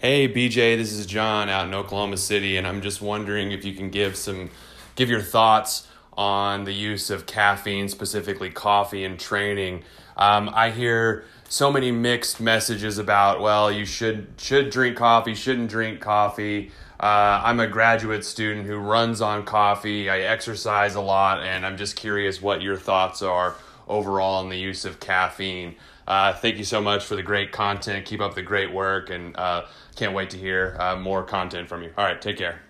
Hey BJ, this is John out in Oklahoma City, and I'm just wondering if you can give some give your thoughts on the use of caffeine, specifically coffee, in training. Um, I hear so many mixed messages about well, you should should drink coffee, shouldn't drink coffee. Uh, I'm a graduate student who runs on coffee. I exercise a lot, and I'm just curious what your thoughts are overall on the use of caffeine. Uh, thank you so much for the great content. Keep up the great work, and uh, can't wait to hear uh, more content from you. All right, take care.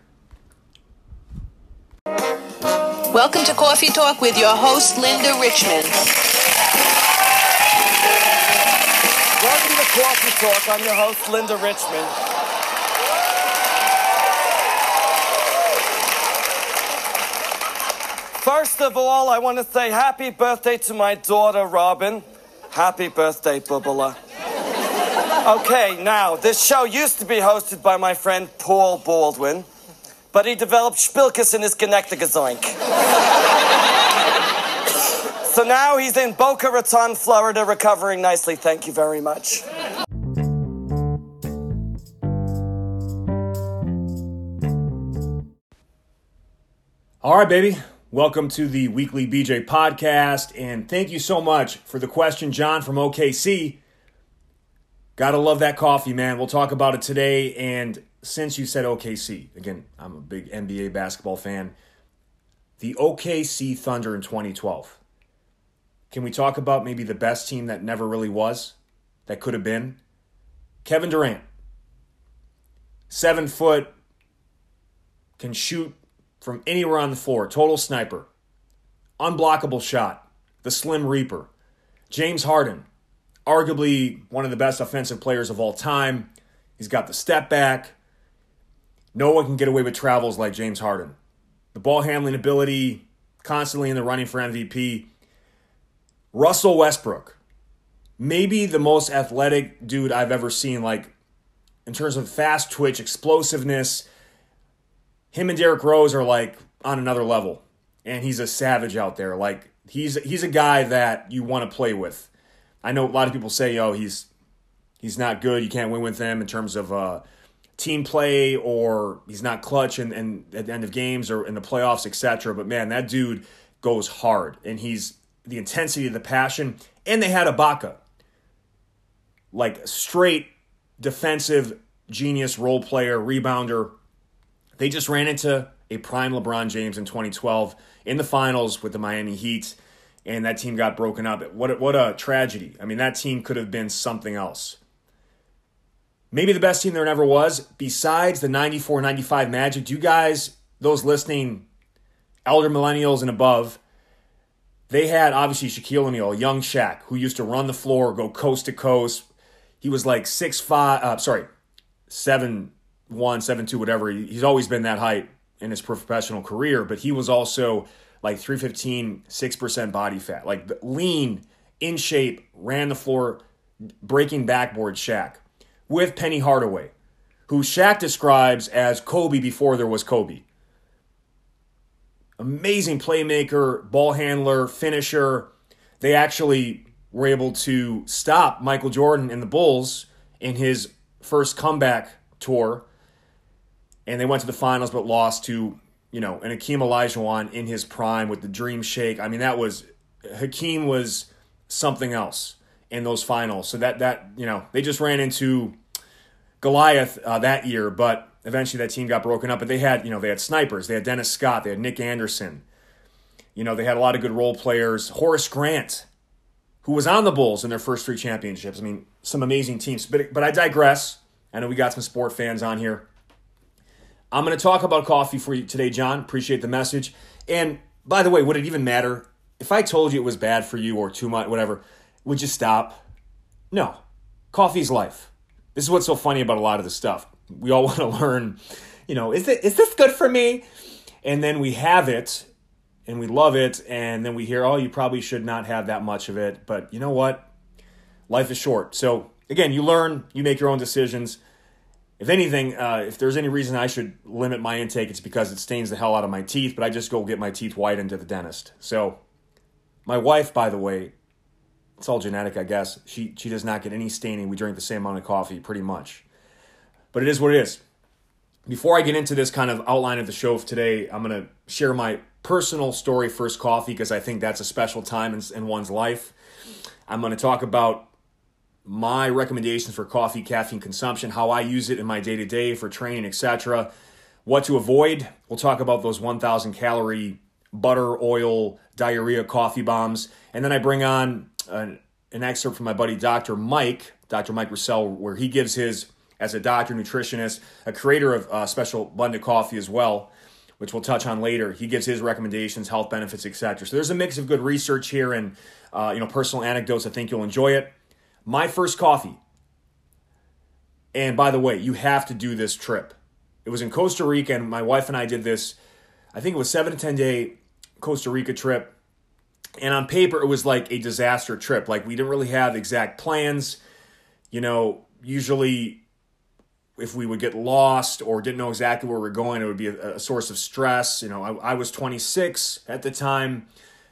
Welcome to Coffee Talk with your host, Linda Richman. Welcome to Coffee Talk. I'm your host, Linda Richman. First of all, I want to say happy birthday to my daughter, Robin. Happy birthday, Bubala. Okay, now, this show used to be hosted by my friend Paul Baldwin, but he developed spilkus in his Genectigazoink. so now he's in Boca Raton, Florida, recovering nicely. Thank you very much. All right, baby. Welcome to the weekly BJ podcast, and thank you so much for the question, John from OKC. Gotta love that coffee, man. We'll talk about it today. And since you said OKC, again, I'm a big NBA basketball fan. The OKC Thunder in 2012. Can we talk about maybe the best team that never really was, that could have been? Kevin Durant. Seven foot, can shoot from anywhere on the floor. Total sniper. Unblockable shot. The Slim Reaper. James Harden. Arguably one of the best offensive players of all time. He's got the step back. No one can get away with travels like James Harden. The ball handling ability, constantly in the running for MVP. Russell Westbrook. Maybe the most athletic dude I've ever seen, like in terms of fast twitch, explosiveness him and Derrick Rose are like on another level, and he's a savage out there. Like he's he's a guy that you want to play with. I know a lot of people say, "Oh, he's he's not good. You can't win with him in terms of uh, team play, or he's not clutch and, and at the end of games or in the playoffs, etc." But man, that dude goes hard, and he's the intensity, the passion, and they had Ibaka, like straight defensive genius, role player, rebounder they just ran into a prime LeBron James in 2012 in the finals with the Miami Heat, and that team got broken up. What a, what a tragedy. I mean, that team could have been something else. Maybe the best team there ever was, besides the 94 95 Magic. Do you guys, those listening, elder millennials and above, they had obviously Shaquille O'Neal, young Shaq, who used to run the floor, go coast to coast. He was like six five, uh, sorry, seven one, seven two, whatever. He's always been that height in his professional career, but he was also like 315, 6% body fat, like lean, in shape, ran the floor, breaking backboard Shaq with Penny Hardaway, who Shaq describes as Kobe before there was Kobe. Amazing playmaker, ball handler, finisher. They actually were able to stop Michael Jordan and the Bulls in his first comeback tour and they went to the finals but lost to you know an Hakeem Olajuwon in his prime with the Dream Shake. I mean that was Hakeem was something else in those finals. So that that you know they just ran into Goliath uh, that year, but eventually that team got broken up. But they had you know they had snipers, they had Dennis Scott, they had Nick Anderson. You know they had a lot of good role players. Horace Grant, who was on the Bulls in their first three championships. I mean some amazing teams. But but I digress. I know we got some sport fans on here. I'm going to talk about coffee for you today, John. Appreciate the message. And by the way, would it even matter if I told you it was bad for you or too much, whatever? Would you stop? No. Coffee's life. This is what's so funny about a lot of this stuff. We all want to learn, you know, is, it, is this good for me? And then we have it and we love it. And then we hear, oh, you probably should not have that much of it. But you know what? Life is short. So again, you learn, you make your own decisions if anything, uh, if there's any reason I should limit my intake, it's because it stains the hell out of my teeth, but I just go get my teeth whitened at the dentist. So, my wife, by the way, it's all genetic, I guess. She, she does not get any staining. We drink the same amount of coffee, pretty much. but it is what it is. Before I get into this kind of outline of the show of today, I'm going to share my personal story first coffee because I think that's a special time in, in one's life. I'm going to talk about my recommendations for coffee caffeine consumption, how I use it in my day to day for training, etc. What to avoid. We'll talk about those 1,000 calorie butter, oil, diarrhea coffee bombs. And then I bring on an, an excerpt from my buddy Dr. Mike, Dr. Mike Roussel, where he gives his, as a doctor, nutritionist, a creator of uh, special blended coffee as well, which we'll touch on later. He gives his recommendations, health benefits, etc. So there's a mix of good research here and uh, you know personal anecdotes. I think you'll enjoy it. My first coffee. And by the way, you have to do this trip. It was in Costa Rica, and my wife and I did this. I think it was seven to ten day Costa Rica trip. And on paper, it was like a disaster trip. Like we didn't really have exact plans. You know, usually if we would get lost or didn't know exactly where we are going, it would be a, a source of stress. You know, I, I, was 26 at the time,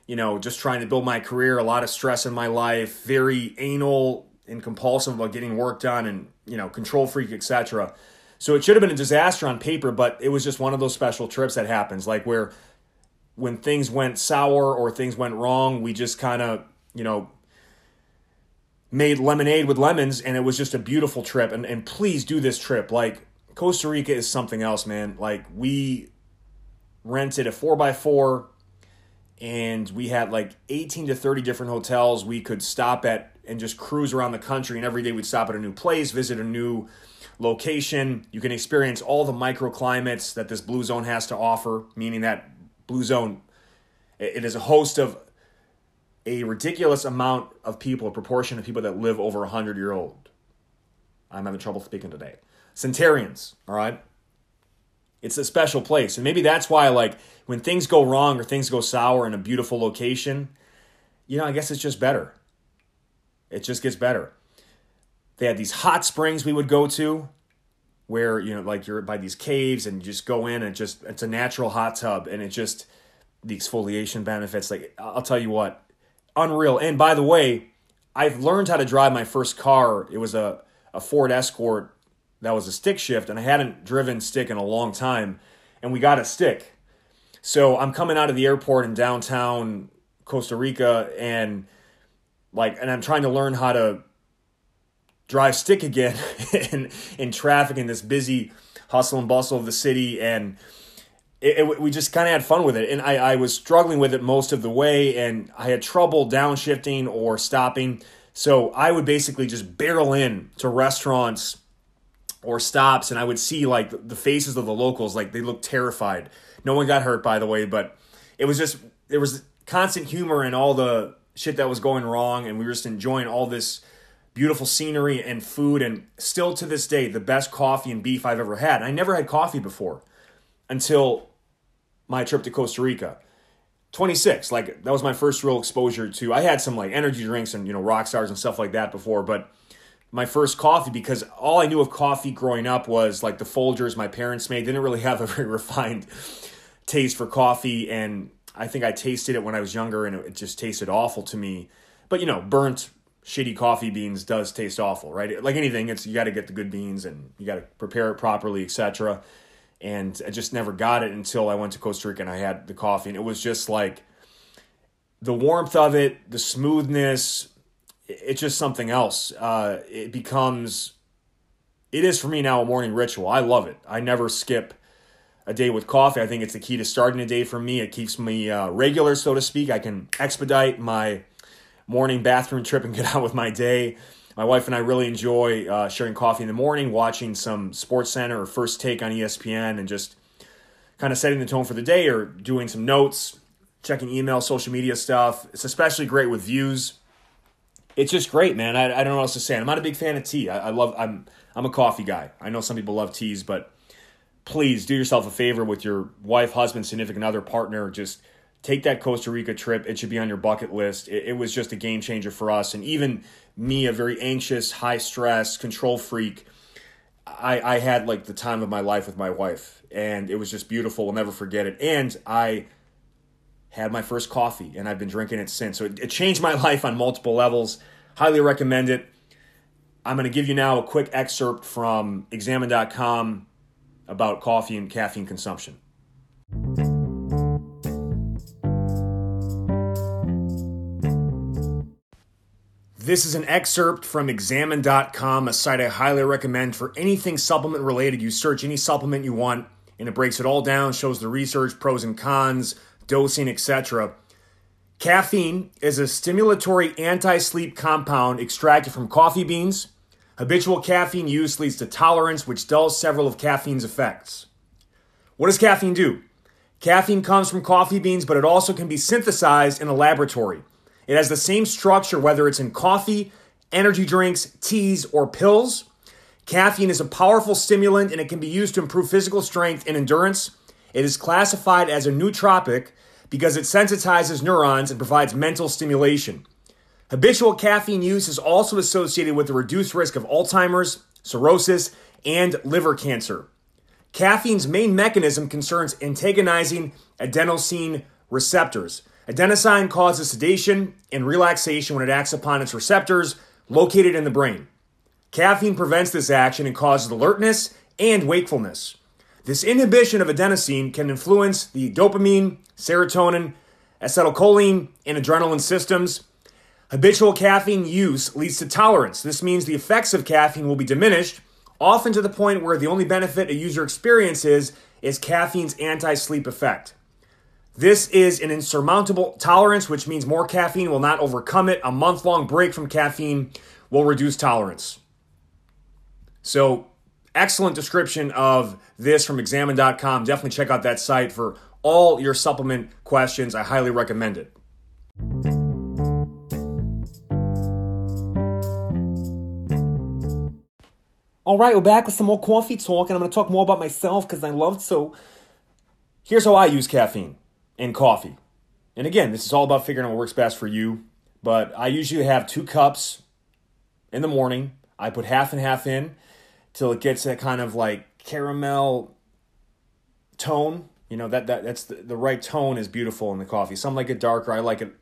you know, just trying to build my career, a lot of stress in my life, very anal and compulsive about getting work done and, you know, control freak, etc. So it should have been a disaster on paper, but it was just one of those special trips that happens, like where when things went sour or things went wrong, we just kind of, you know, made lemonade with lemons and it was just a beautiful trip. And, and please do this trip. Like, Costa Rica is something else, man. Like, we rented a 4x4 and we had like 18 to 30 different hotels we could stop at and just cruise around the country. And every day we'd stop at a new place, visit a new location. You can experience all the microclimates that this blue zone has to offer, meaning that blue zone it is a host of a ridiculous amount of people, a proportion of people that live over 100 year old. I'm having trouble speaking today. Centurions, all right? It's a special place. And maybe that's why, like, when things go wrong or things go sour in a beautiful location, you know, I guess it's just better. It just gets better. They had these hot springs we would go to where, you know, like you're by these caves and you just go in and just, it's a natural hot tub and it just, the exfoliation benefits. Like, I'll tell you what, unreal. And by the way, I've learned how to drive my first car. It was a, a Ford Escort that was a stick shift, and I hadn't driven stick in a long time, and we got a stick. So I'm coming out of the airport in downtown Costa Rica, and like, and I'm trying to learn how to drive stick again in in traffic in this busy hustle and bustle of the city, and it, it, we just kind of had fun with it. And I, I was struggling with it most of the way, and I had trouble downshifting or stopping. So I would basically just barrel in to restaurants or stops, and I would see like the faces of the locals, like they looked terrified. No one got hurt, by the way, but it was just there was constant humor and all the shit that was going wrong, and we were just enjoying all this beautiful scenery and food, and still to this day, the best coffee and beef I've ever had. And I never had coffee before until my trip to Costa Rica. 26, like that was my first real exposure to. I had some like energy drinks and you know rock stars and stuff like that before, but my first coffee because all I knew of coffee growing up was like the Folgers my parents made. They didn't really have a very refined taste for coffee, and I think I tasted it when I was younger, and it just tasted awful to me. But you know, burnt shitty coffee beans does taste awful, right? Like anything, it's you got to get the good beans and you got to prepare it properly, etc and I just never got it until I went to Costa Rica and I had the coffee, and it was just like the warmth of it, the smoothness. It's just something else. Uh, it becomes, it is for me now a morning ritual. I love it. I never skip a day with coffee. I think it's the key to starting a day for me. It keeps me uh, regular, so to speak. I can expedite my morning bathroom trip and get out with my day my wife and I really enjoy uh, sharing coffee in the morning, watching some Sports Center or First Take on ESPN, and just kind of setting the tone for the day or doing some notes, checking email, social media stuff. It's especially great with views. It's just great, man. I, I don't know what else to say. I'm not a big fan of tea. I, I love. I'm I'm a coffee guy. I know some people love teas, but please do yourself a favor with your wife, husband, significant other, partner. Just take that Costa Rica trip. It should be on your bucket list. It, it, was just a game changer for us. And even me, a very anxious, high stress, control freak, I, I had like the time of my life with my wife. And it was just beautiful. We'll never forget it. And I had my first coffee and I've been drinking it since. So it, it changed my life on multiple levels. Highly recommend it. I'm going to give you now a quick excerpt from examine.com about coffee and caffeine consumption. This is an excerpt from examine.com, a site I highly recommend for anything supplement related. You search any supplement you want, and it breaks it all down, shows the research, pros and cons, dosing, etc. Caffeine is a stimulatory anti sleep compound extracted from coffee beans. Habitual caffeine use leads to tolerance, which dulls several of caffeine's effects. What does caffeine do? Caffeine comes from coffee beans, but it also can be synthesized in a laboratory. It has the same structure whether it's in coffee, energy drinks, teas, or pills. Caffeine is a powerful stimulant and it can be used to improve physical strength and endurance. It is classified as a nootropic because it sensitizes neurons and provides mental stimulation. Habitual caffeine use is also associated with a reduced risk of Alzheimer's, cirrhosis, and liver cancer. Caffeine's main mechanism concerns antagonizing adenosine receptors. Adenosine causes sedation and relaxation when it acts upon its receptors located in the brain. Caffeine prevents this action and causes alertness and wakefulness. This inhibition of adenosine can influence the dopamine, serotonin, acetylcholine, and adrenaline systems. Habitual caffeine use leads to tolerance. This means the effects of caffeine will be diminished, often to the point where the only benefit a user experiences is caffeine's anti sleep effect. This is an insurmountable tolerance, which means more caffeine will not overcome it. A month long break from caffeine will reduce tolerance. So, excellent description of this from examine.com. Definitely check out that site for all your supplement questions. I highly recommend it. All right, we're back with some more coffee talk, and I'm going to talk more about myself because I love so. Here's how I use caffeine in coffee. And again, this is all about figuring out what works best for you. But I usually have two cups in the morning. I put half and half in till it gets that kind of like caramel tone. You know that that that's the, the right tone is beautiful in the coffee. Some like it darker. I like it.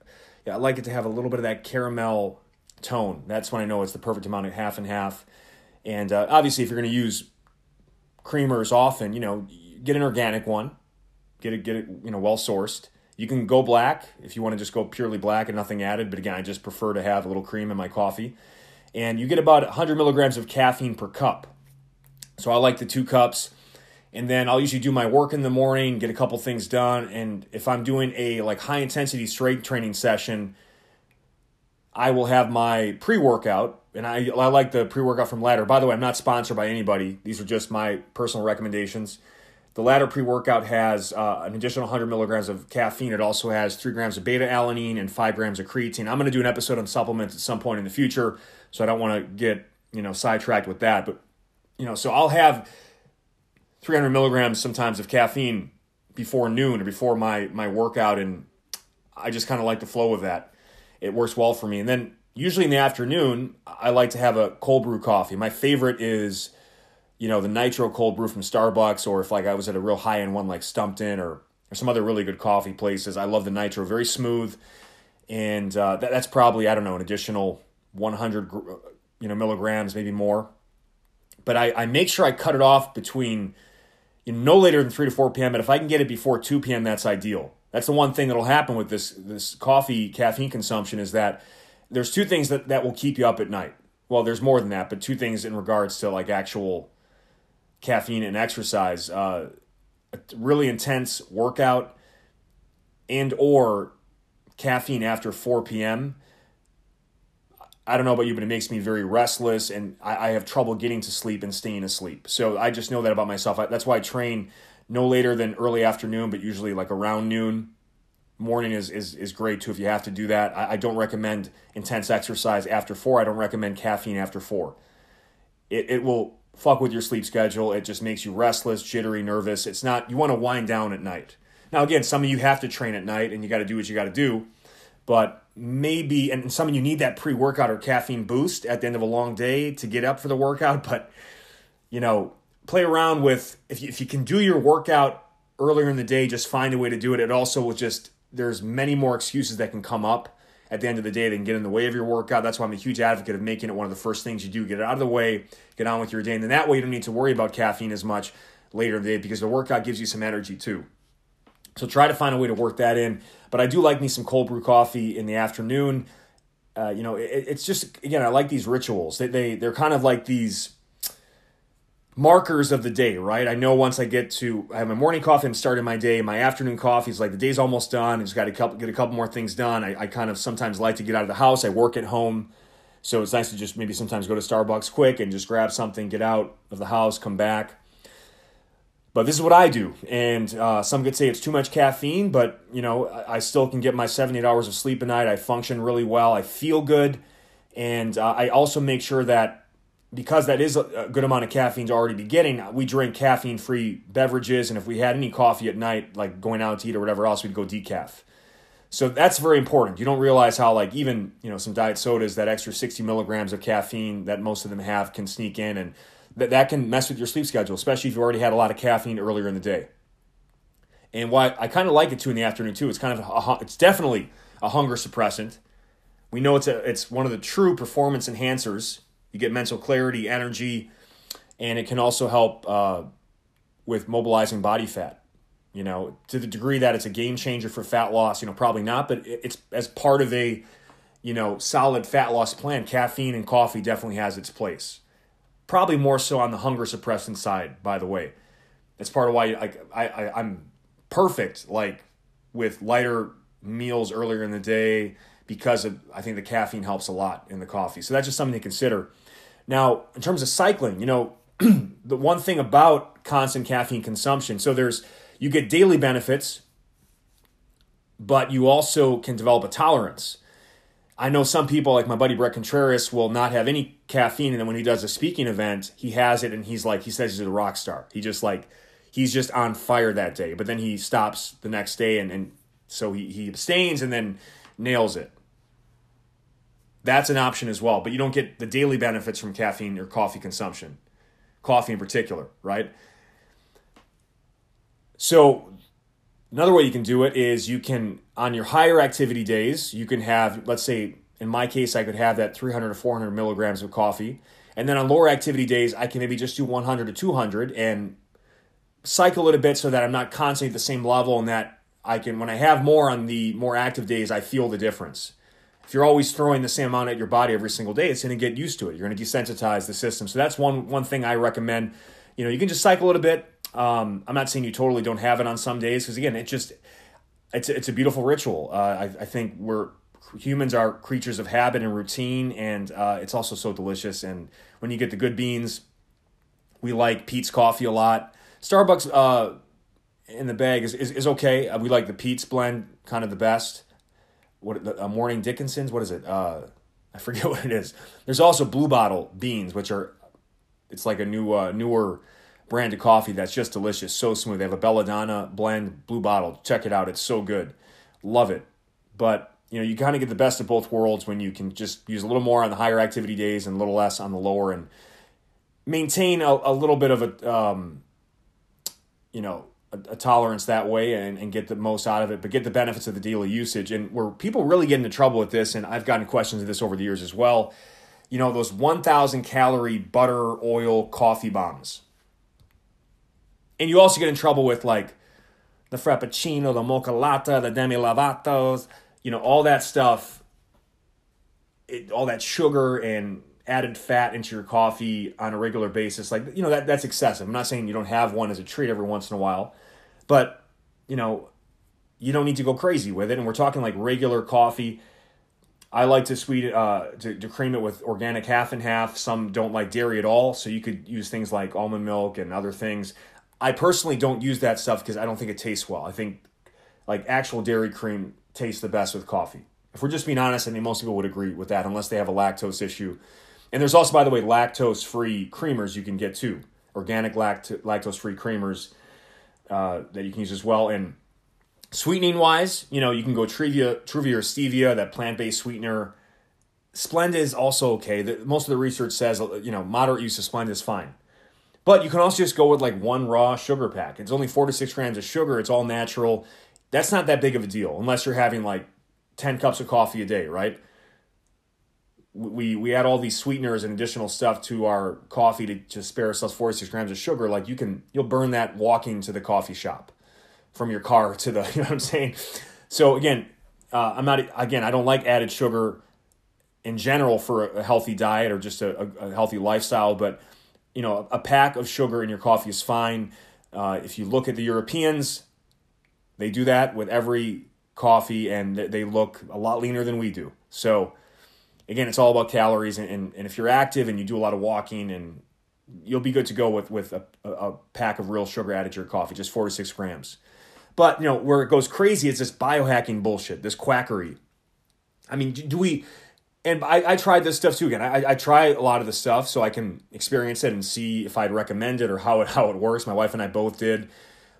Yeah, I like it to have a little bit of that caramel tone. That's when I know it's the perfect amount of half and half. And uh, obviously, if you're going to use creamers often, you know, get an organic one, get it, get it, you know, well sourced. You can go black if you want to just go purely black and nothing added. But again, I just prefer to have a little cream in my coffee. And you get about 100 milligrams of caffeine per cup. So I like the two cups. And then I'll usually do my work in the morning, get a couple things done. And if I'm doing a like high intensity strength training session, I will have my pre workout and I, I like the pre workout from Ladder. By the way, I'm not sponsored by anybody. These are just my personal recommendations. The Ladder pre workout has uh, an additional 100 milligrams of caffeine. It also has three grams of beta alanine and five grams of creatine. I'm going to do an episode on supplements at some point in the future, so I don't want to get you know sidetracked with that. But you know, so I'll have 300 milligrams sometimes of caffeine before noon or before my my workout, and I just kind of like the flow of that. It works well for me, and then usually in the afternoon, I like to have a cold brew coffee. My favorite is, you know, the nitro cold brew from Starbucks, or if like I was at a real high end one like Stumptown or or some other really good coffee places. I love the nitro, very smooth, and uh, that, that's probably I don't know an additional 100 you know milligrams, maybe more. But I, I make sure I cut it off between you know, no later than 3 to 4 p.m. But if I can get it before 2 p.m., that's ideal. That's the one thing that'll happen with this this coffee caffeine consumption is that there's two things that, that will keep you up at night. Well, there's more than that, but two things in regards to like actual caffeine and exercise. Uh, a really intense workout and or caffeine after 4 p.m. I don't know about you, but it makes me very restless and I, I have trouble getting to sleep and staying asleep. So I just know that about myself. I, that's why I train no later than early afternoon, but usually like around noon morning is, is, is great too if you have to do that. I, I don't recommend intense exercise after four. I don't recommend caffeine after four. It, it will fuck with your sleep schedule. It just makes you restless, jittery, nervous. It's not, you want to wind down at night. Now, again, some of you have to train at night and you got to do what you got to do, but maybe, and some of you need that pre workout or caffeine boost at the end of a long day to get up for the workout, but, you know, play around with, if you, if you can do your workout earlier in the day, just find a way to do it. It also will just there's many more excuses that can come up at the end of the day, they can get in the way of your workout. That's why I'm a huge advocate of making it one of the first things you do. Get it out of the way, get on with your day. And then that way you don't need to worry about caffeine as much later in the day because the workout gives you some energy too. So try to find a way to work that in. But I do like me some cold brew coffee in the afternoon. Uh, you know, it, it's just again, I like these rituals. They they they're kind of like these markers of the day, right? I know once I get to I have my morning coffee, I'm starting my day. My afternoon coffee is like the day's almost done. I just got to couple, get a couple more things done. I, I kind of sometimes like to get out of the house. I work at home, so it's nice to just maybe sometimes go to Starbucks quick and just grab something, get out of the house, come back. But this is what I do, and uh, some could say it's too much caffeine, but you know I, I still can get my seven eight hours of sleep a night. I function really well. I feel good, and uh, I also make sure that because that is a good amount of caffeine to already be getting, we drink caffeine free beverages. And if we had any coffee at night, like going out to eat or whatever else, we'd go decaf. So that's very important. You don't realize how, like, even, you know, some diet sodas, that extra 60 milligrams of caffeine that most of them have can sneak in. And that, that can mess with your sleep schedule, especially if you already had a lot of caffeine earlier in the day. And why I kind of like it too in the afternoon too. It's kind of a, it's definitely a hunger suppressant. We know it's a it's one of the true performance enhancers you get mental clarity, energy, and it can also help uh, with mobilizing body fat. You know, to the degree that it's a game changer for fat loss, you know, probably not, but it's as part of a, you know, solid fat loss plan. Caffeine and coffee definitely has its place. Probably more so on the hunger suppressant side, by the way. That's part of why like I, I I'm perfect like with lighter meals earlier in the day because of I think the caffeine helps a lot in the coffee. So that's just something to consider. Now, in terms of cycling, you know, the one thing about constant caffeine consumption, so there's you get daily benefits, but you also can develop a tolerance. I know some people, like my buddy Bret Contreras, will not have any caffeine, and then when he does a speaking event, he has it, and he's like, he says he's a rock star. He just like, he's just on fire that day. But then he stops the next day, and, and so he, he abstains and then nails it. That's an option as well, but you don't get the daily benefits from caffeine or coffee consumption, coffee in particular, right? So, another way you can do it is you can, on your higher activity days, you can have, let's say, in my case, I could have that 300 to 400 milligrams of coffee. And then on lower activity days, I can maybe just do 100 to 200 and cycle it a bit so that I'm not constantly at the same level and that I can, when I have more on the more active days, I feel the difference if you're always throwing the same amount at your body every single day, it's going to get used to it. You're going to desensitize the system. So that's one one thing I recommend. You know, you can just cycle it a bit. Um, I'm not saying you totally don't have it on some days because again, it just it's it's a beautiful ritual. Uh, I, I think we're humans are creatures of habit and routine, and uh, it's also so delicious. And when you get the good beans, we like Peet's coffee a lot. Starbucks uh, in the bag is, is, is okay. Uh, we like the Peet's blend kind of the best what a morning Dickason's. What is it? Uh, I forget what it is. There's also Blue Bottle beans, which are it's like a new uh, newer brand of coffee that's just delicious, so smooth. They have a Bella Donovan blend Blue Bottle. Check it out; it's so good. Love it. But you know, you kind of get the best of both worlds when you can just use a little more on the higher activity days and a little less on the lower, and maintain a, a little bit of a um, you know a, tolerance that way and, and get the most out of it, but get the benefits of the daily usage. And where people really get into trouble with this, and I've gotten questions of this over the years as well, you know, those 1,000 calorie butter, oil, coffee bombs. And you also get in trouble with like the Frappuccino, the Mocha Latte, the Demi Lavatos, you know, all that stuff, it, all that sugar and added fat into your coffee on a regular basis like you know that that's excessive i'm not saying you don't have one as a treat every once in a while but, you know, you don't need to go crazy with it. And we're talking like regular coffee. I like to sweet uh, to, to cream it with organic half and half. Some don't like dairy at all, so you could use things like almond milk and other things. I personally don't use that stuff because I don't think it tastes well. I think like actual dairy cream tastes the best with coffee. If we're just being honest, I think most people would agree with that, unless they have a lactose issue. And there's also, by the way, lactose free creamers you can get too. Organic lact- lactose free creamers uh, that you can use as well. And sweetening wise, you know, you can go Truvia, Truvia or Stevia, that plant based sweetener. Splenda is also okay. The, most of the research says, you know, moderate use of Splenda is fine. But you can also just go with like one raw sugar pack. It's only four to six grams of sugar. It's all natural. That's not that big of a deal unless you're having like 10 cups of coffee a day, right? We, we add all these sweeteners and additional stuff to our coffee to, to spare ourselves 46 grams of sugar. Like you can, you'll burn that walking to the coffee shop from your car to the, you know what I'm saying? So again, uh, I'm not, again, I don't like added sugar in general for a healthy diet or just a, a, healthy lifestyle, but you know, a pack of sugar in your coffee is fine. Uh, if you look at the Europeans, they do that with every coffee and they look a lot leaner than we do. So, again, it's all about calories. And, and, and if you're active and you do a lot of walking, and you'll be good to go with, with a, a pack of real sugar added to your coffee, just four to six grams. But, you know, where it goes crazy is this biohacking bullshit, this quackery. I mean, do we, and I, I tried this stuff too again. I, I try a lot of the stuff so I can experience it and see if I'd recommend it or how it, how it works. My wife and I both did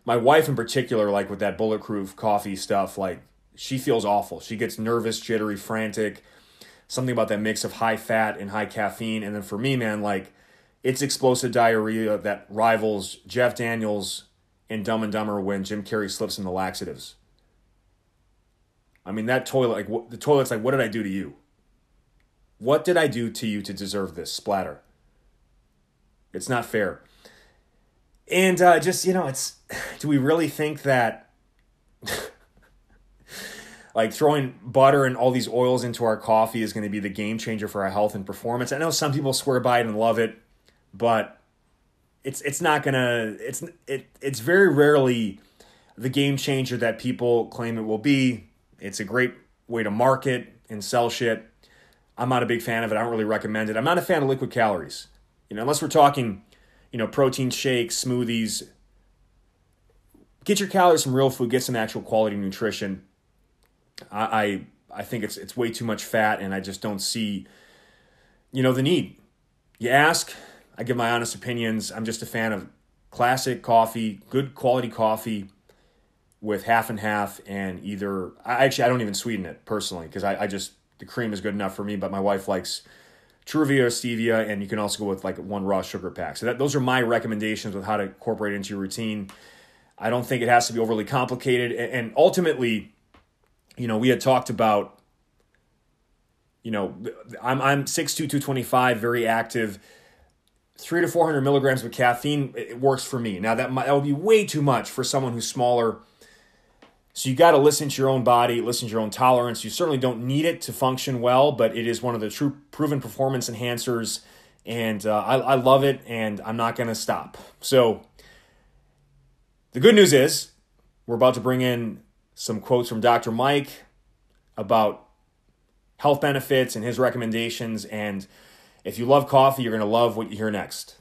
my wife in particular, like with that bulletproof coffee stuff, like she feels awful. She gets nervous, jittery, frantic. Something about that mix of high fat and high caffeine. And then for me, man, like it's explosive diarrhea that rivals Jeff Daniels and Dumb and Dumber when Jim Carrey slips in the laxatives. I mean, that toilet, like the toilet's like, what did I do to you? What did I do to you to deserve this splatter? It's not fair. And uh, just, you know, it's do we really think that like throwing butter and all these oils into our coffee is going to be the game changer for our health and performance? I know some people swear by it and love it, but it's it's not going to it's it it's very rarely the game changer that people claim it will be. It's a great way to market and sell shit. I'm not a big fan of it. I don't really recommend it. I'm not a fan of liquid calories. You know, unless we're talking you know, protein shakes, smoothies. Get your calories from real food. Get some actual quality nutrition. I, I I think it's it's way too much fat, and I just don't see, you know, the need. You ask, I give my honest opinions. I'm just a fan of classic coffee, good quality coffee, with half and half, and either I actually I don't even sweeten it personally because I, I just the cream is good enough for me, but my wife likes Truvia, or stevia, and you can also go with like one raw sugar pack. So that those are my recommendations with how to incorporate into your routine. I don't think it has to be overly complicated, and ultimately, you know, we had talked about, you know, I'm I'm six two two twenty five, very active. Three to four hundred milligrams of caffeine it works for me. Now that might, that would be way too much for someone who's smaller so you got to listen to your own body, listen to your own tolerance. You certainly don't need it to function well, but it is one of the true proven performance enhancers, and uh, I, I love it, and I'm not going to stop. So the good news is we're about to bring in some quotes from Dr. Mike about health benefits and his recommendations. And if you love coffee, you're going to love what you hear next.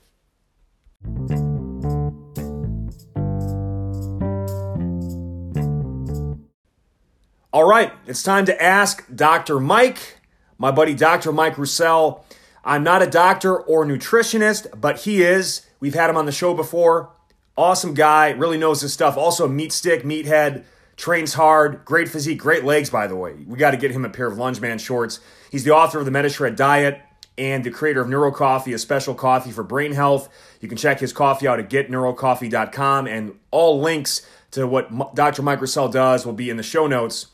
All right, it's time to ask Dr. Mike, my buddy Dr. Mike Roussel. I'm not a doctor or nutritionist, but he is. We've had him on the show before. Awesome guy, really knows his stuff. Also, meat stick, meathead, trains hard, great physique, great legs, by the way. We got to get him a pair of Lungeman shorts. He's the author of the MetaShred Diet and the creator of Neuro Coffee, a special coffee for brain health. You can check his coffee out at getneurocoffee.com, and all links to what Dr. Mike Roussel does will be in the show notes.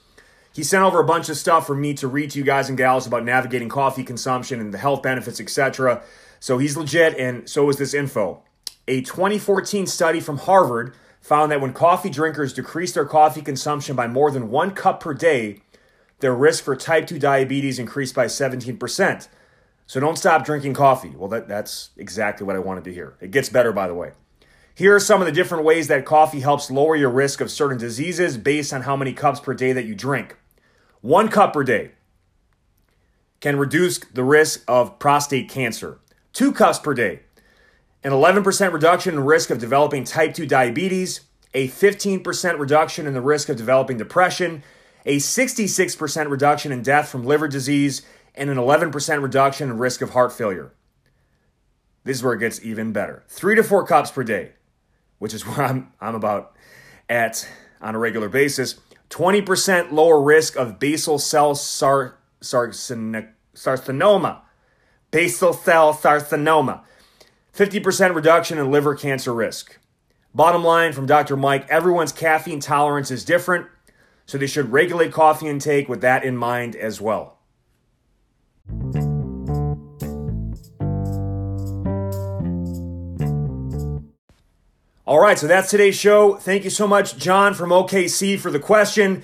He sent over a bunch of stuff for me to read to you guys and gals about navigating coffee consumption and the health benefits, etc. So he's legit, and so is this info. A 2014 study from Harvard found that when coffee drinkers decrease their coffee consumption by more than one cup per day, their risk for type 2 diabetes increased by 17%. So don't stop drinking coffee. Well, that, that's exactly what I wanted to hear. It gets better, by the way. Here are some of the different ways that coffee helps lower your risk of certain diseases based on how many cups per day that you drink. One cup per day can reduce the risk of prostate cancer. Two cups per day, an 11% reduction in risk of developing type 2 diabetes, a 15% reduction in the risk of developing depression, a 66% reduction in death from liver disease, and an 11% reduction in risk of heart failure. This is where it gets even better. Three to four cups per day which is where I'm, I'm about at on a regular basis. 20% lower risk of basal cell sar, sarcoma. Basal cell sarcoma. 50% reduction in liver cancer risk. Bottom line from Dr. Mike everyone's caffeine tolerance is different. So they should regulate coffee intake with that in mind as well. All right, so that's today's show. Thank you so much, John from OKC, for the question.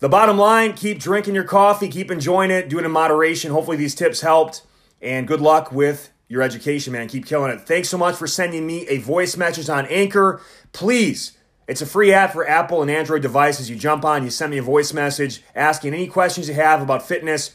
The bottom line keep drinking your coffee, keep enjoying it, do it in moderation. Hopefully, these tips helped, and good luck with your education, man. Keep killing it. Thanks so much for sending me a voice message on Anchor. Please, it's a free app for Apple and Android devices. You jump on, you send me a voice message asking any questions you have about fitness,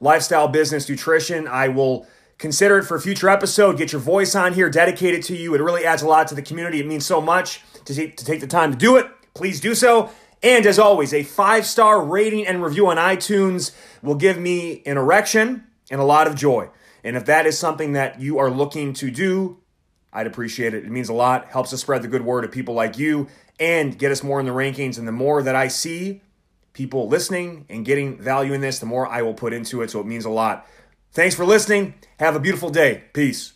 lifestyle, business, nutrition. I will Consider it for a future episode. Get your voice on here, dedicate it to you. It really adds a lot to the community. It means so much to to take the time to do it. Please do so. And as always, a five star rating and review on iTunes will give me an erection and a lot of joy. And if that is something that you are looking to do, I'd appreciate it. It means a lot, helps us spread the good word of people like you and get us more in the rankings. And the more that I see people listening and getting value in this, the more I will put into it. So it means a lot. Thanks for listening. Have a beautiful day. Peace.